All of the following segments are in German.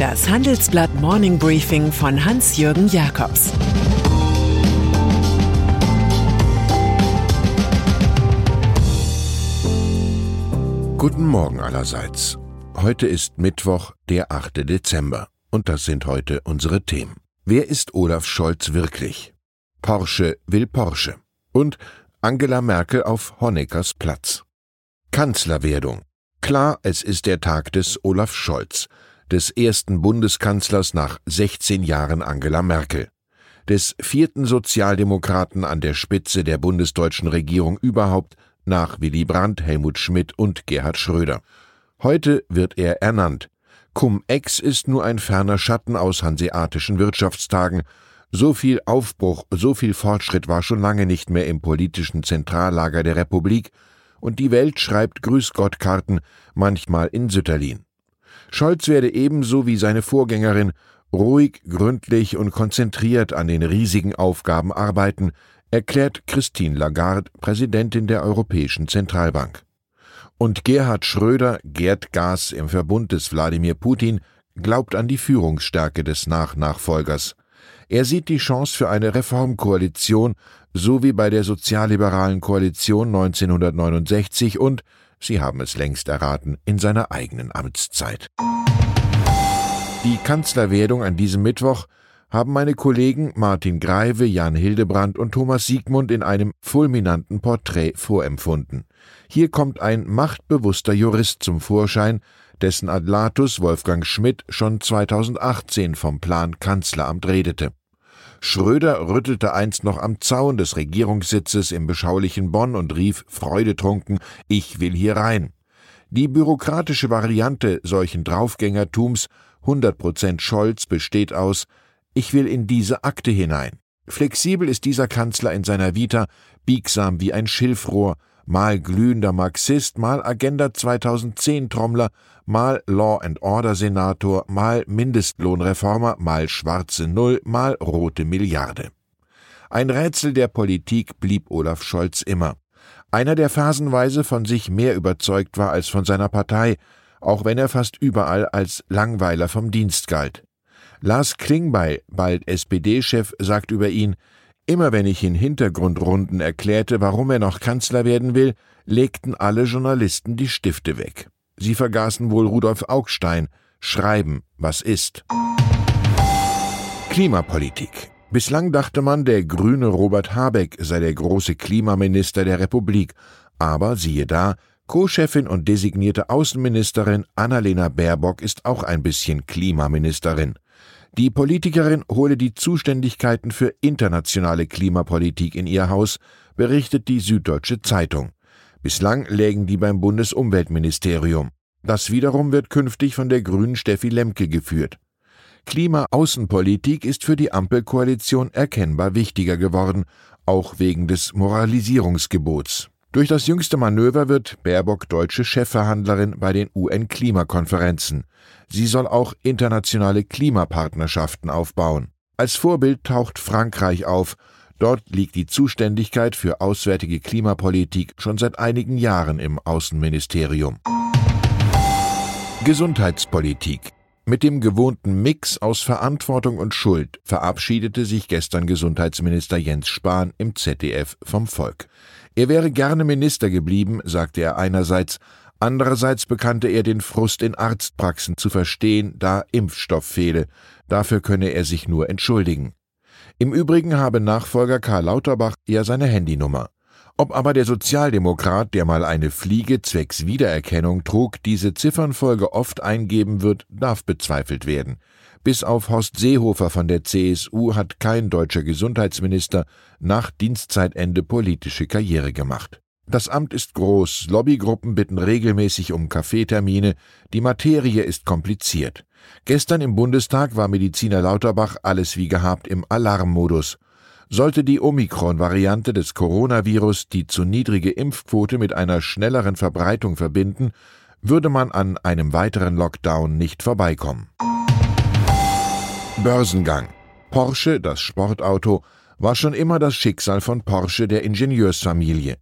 Das Handelsblatt Morning Briefing von Hans-Jürgen Jakobs Guten Morgen allerseits. Heute ist Mittwoch, der 8. Dezember. Und das sind heute unsere Themen. Wer ist Olaf Scholz wirklich? Porsche will Porsche. Und Angela Merkel auf Honeckers Platz. Kanzlerwerdung. Klar, es ist der Tag des Olaf Scholz, des ersten Bundeskanzlers nach 16 Jahren Angela Merkel, des vierten Sozialdemokraten an der Spitze der bundesdeutschen Regierung überhaupt nach Willy Brandt, Helmut Schmidt und Gerhard Schröder. Heute wird er ernannt. Cum-Ex ist nur ein ferner Schatten aus hanseatischen Wirtschaftstagen. So viel Aufbruch, so viel Fortschritt war schon lange nicht mehr im politischen Zentrallager der Republik, und die Welt schreibt Grüß Gott Karten, manchmal in Sütterlin. Scholz werde ebenso wie seine Vorgängerin ruhig, gründlich und konzentriert an den riesigen Aufgaben arbeiten, erklärt Christine Lagarde, Präsidentin der Europäischen Zentralbank. Und Gerhard Schröder, Gerd Gas im Verbund des Wladimir Putin, glaubt an die Führungsstärke des Nachnachfolgers. Er sieht die Chance für eine Reformkoalition, so wie bei der sozialliberalen Koalition 1969 und, Sie haben es längst erraten, in seiner eigenen Amtszeit. Die Kanzlerwerdung an diesem Mittwoch haben meine Kollegen Martin Greive, Jan Hildebrand und Thomas Siegmund in einem fulminanten Porträt vorempfunden. Hier kommt ein machtbewusster Jurist zum Vorschein, dessen Adlatus Wolfgang Schmidt schon 2018 vom Plan Kanzleramt redete. Schröder rüttelte einst noch am Zaun des Regierungssitzes im beschaulichen Bonn und rief freudetrunken Ich will hier rein. Die bürokratische Variante solchen Draufgängertums 100% Scholz besteht aus Ich will in diese Akte hinein. Flexibel ist dieser Kanzler in seiner Vita, biegsam wie ein Schilfrohr, mal glühender Marxist, mal Agenda 2010 Trommler, mal Law and Order Senator, mal Mindestlohnreformer, mal schwarze Null, mal rote Milliarde. Ein Rätsel der Politik blieb Olaf Scholz immer. Einer, der phasenweise von sich mehr überzeugt war als von seiner Partei, auch wenn er fast überall als Langweiler vom Dienst galt. Lars Klingbeil, bald SPD-Chef, sagt über ihn, Immer wenn ich in Hintergrundrunden erklärte, warum er noch Kanzler werden will, legten alle Journalisten die Stifte weg. Sie vergaßen wohl Rudolf Augstein. Schreiben, was ist. Klimapolitik. Bislang dachte man, der grüne Robert Habeck sei der große Klimaminister der Republik. Aber siehe da, Co-Chefin und designierte Außenministerin Annalena Baerbock ist auch ein bisschen Klimaministerin. Die Politikerin hole die Zuständigkeiten für internationale Klimapolitik in ihr Haus, berichtet die Süddeutsche Zeitung. Bislang lägen die beim Bundesumweltministerium. Das wiederum wird künftig von der grünen Steffi Lemke geführt. Klimaaußenpolitik ist für die Ampelkoalition erkennbar wichtiger geworden, auch wegen des Moralisierungsgebots. Durch das jüngste Manöver wird Baerbock deutsche Chefverhandlerin bei den UN-Klimakonferenzen. Sie soll auch internationale Klimapartnerschaften aufbauen. Als Vorbild taucht Frankreich auf. Dort liegt die Zuständigkeit für auswärtige Klimapolitik schon seit einigen Jahren im Außenministerium. Gesundheitspolitik mit dem gewohnten Mix aus Verantwortung und Schuld verabschiedete sich gestern Gesundheitsminister Jens Spahn im ZDF vom Volk. Er wäre gerne Minister geblieben, sagte er einerseits, andererseits bekannte er den Frust in Arztpraxen zu verstehen, da Impfstoff fehle, dafür könne er sich nur entschuldigen. Im Übrigen habe Nachfolger Karl Lauterbach ja seine Handynummer. Ob aber der Sozialdemokrat, der mal eine Fliege zwecks Wiedererkennung trug, diese Ziffernfolge oft eingeben wird, darf bezweifelt werden. Bis auf Horst Seehofer von der CSU hat kein deutscher Gesundheitsminister nach Dienstzeitende politische Karriere gemacht. Das Amt ist groß, Lobbygruppen bitten regelmäßig um Kaffeetermine, die Materie ist kompliziert. Gestern im Bundestag war Mediziner Lauterbach alles wie gehabt im Alarmmodus. Sollte die Omikron-Variante des Coronavirus die zu niedrige Impfquote mit einer schnelleren Verbreitung verbinden, würde man an einem weiteren Lockdown nicht vorbeikommen. Börsengang. Porsche, das Sportauto, war schon immer das Schicksal von Porsche der Ingenieursfamilie.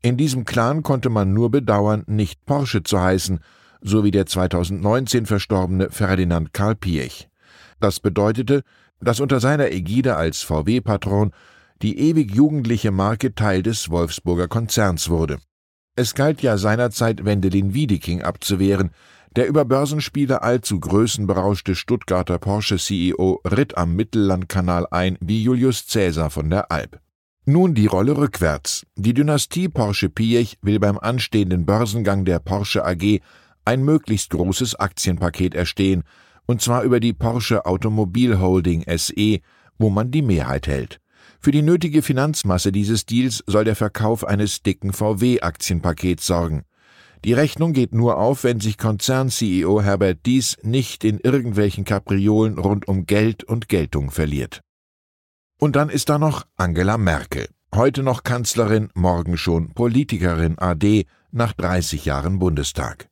In diesem Clan konnte man nur bedauern, nicht Porsche zu heißen, sowie der 2019 verstorbene Ferdinand Karl Piech. Das bedeutete, dass unter seiner Ägide als VW-Patron die ewig jugendliche Marke Teil des Wolfsburger Konzerns wurde. Es galt ja seinerzeit Wendelin Wiedeking abzuwehren, der über Börsenspiele allzu größenberauschte Stuttgarter Porsche-CEO ritt am Mittellandkanal ein wie Julius Cäsar von der Alp. Nun die Rolle rückwärts. Die Dynastie Porsche-Piech will beim anstehenden Börsengang der Porsche AG ein möglichst großes Aktienpaket erstehen, und zwar über die Porsche Automobil Holding SE, wo man die Mehrheit hält. Für die nötige Finanzmasse dieses Deals soll der Verkauf eines dicken VW-Aktienpakets sorgen. Die Rechnung geht nur auf, wenn sich Konzern-CEO Herbert Dies nicht in irgendwelchen Kapriolen rund um Geld und Geltung verliert. Und dann ist da noch Angela Merkel. Heute noch Kanzlerin, morgen schon Politikerin AD nach 30 Jahren Bundestag.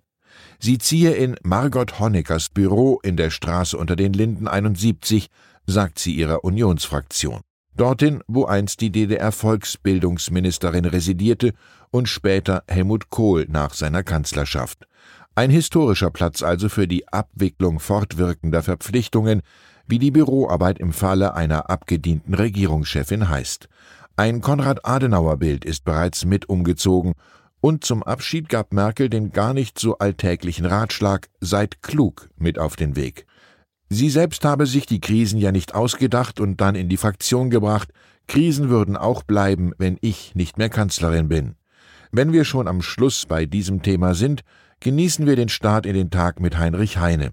Sie ziehe in Margot Honeckers Büro in der Straße unter den Linden 71, sagt sie ihrer Unionsfraktion. Dorthin, wo einst die DDR-Volksbildungsministerin residierte und später Helmut Kohl nach seiner Kanzlerschaft. Ein historischer Platz also für die Abwicklung fortwirkender Verpflichtungen, wie die Büroarbeit im Falle einer abgedienten Regierungschefin heißt. Ein Konrad-Adenauer-Bild ist bereits mit umgezogen und zum Abschied gab Merkel den gar nicht so alltäglichen Ratschlag Seid klug mit auf den Weg. Sie selbst habe sich die Krisen ja nicht ausgedacht und dann in die Fraktion gebracht, Krisen würden auch bleiben, wenn ich nicht mehr Kanzlerin bin. Wenn wir schon am Schluss bei diesem Thema sind, genießen wir den Start in den Tag mit Heinrich Heine.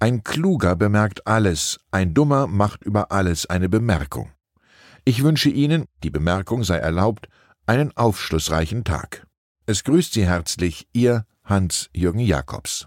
Ein Kluger bemerkt alles, ein Dummer macht über alles eine Bemerkung. Ich wünsche Ihnen, die Bemerkung sei erlaubt, einen aufschlussreichen Tag. Es grüßt Sie herzlich Ihr Hans-Jürgen Jakobs.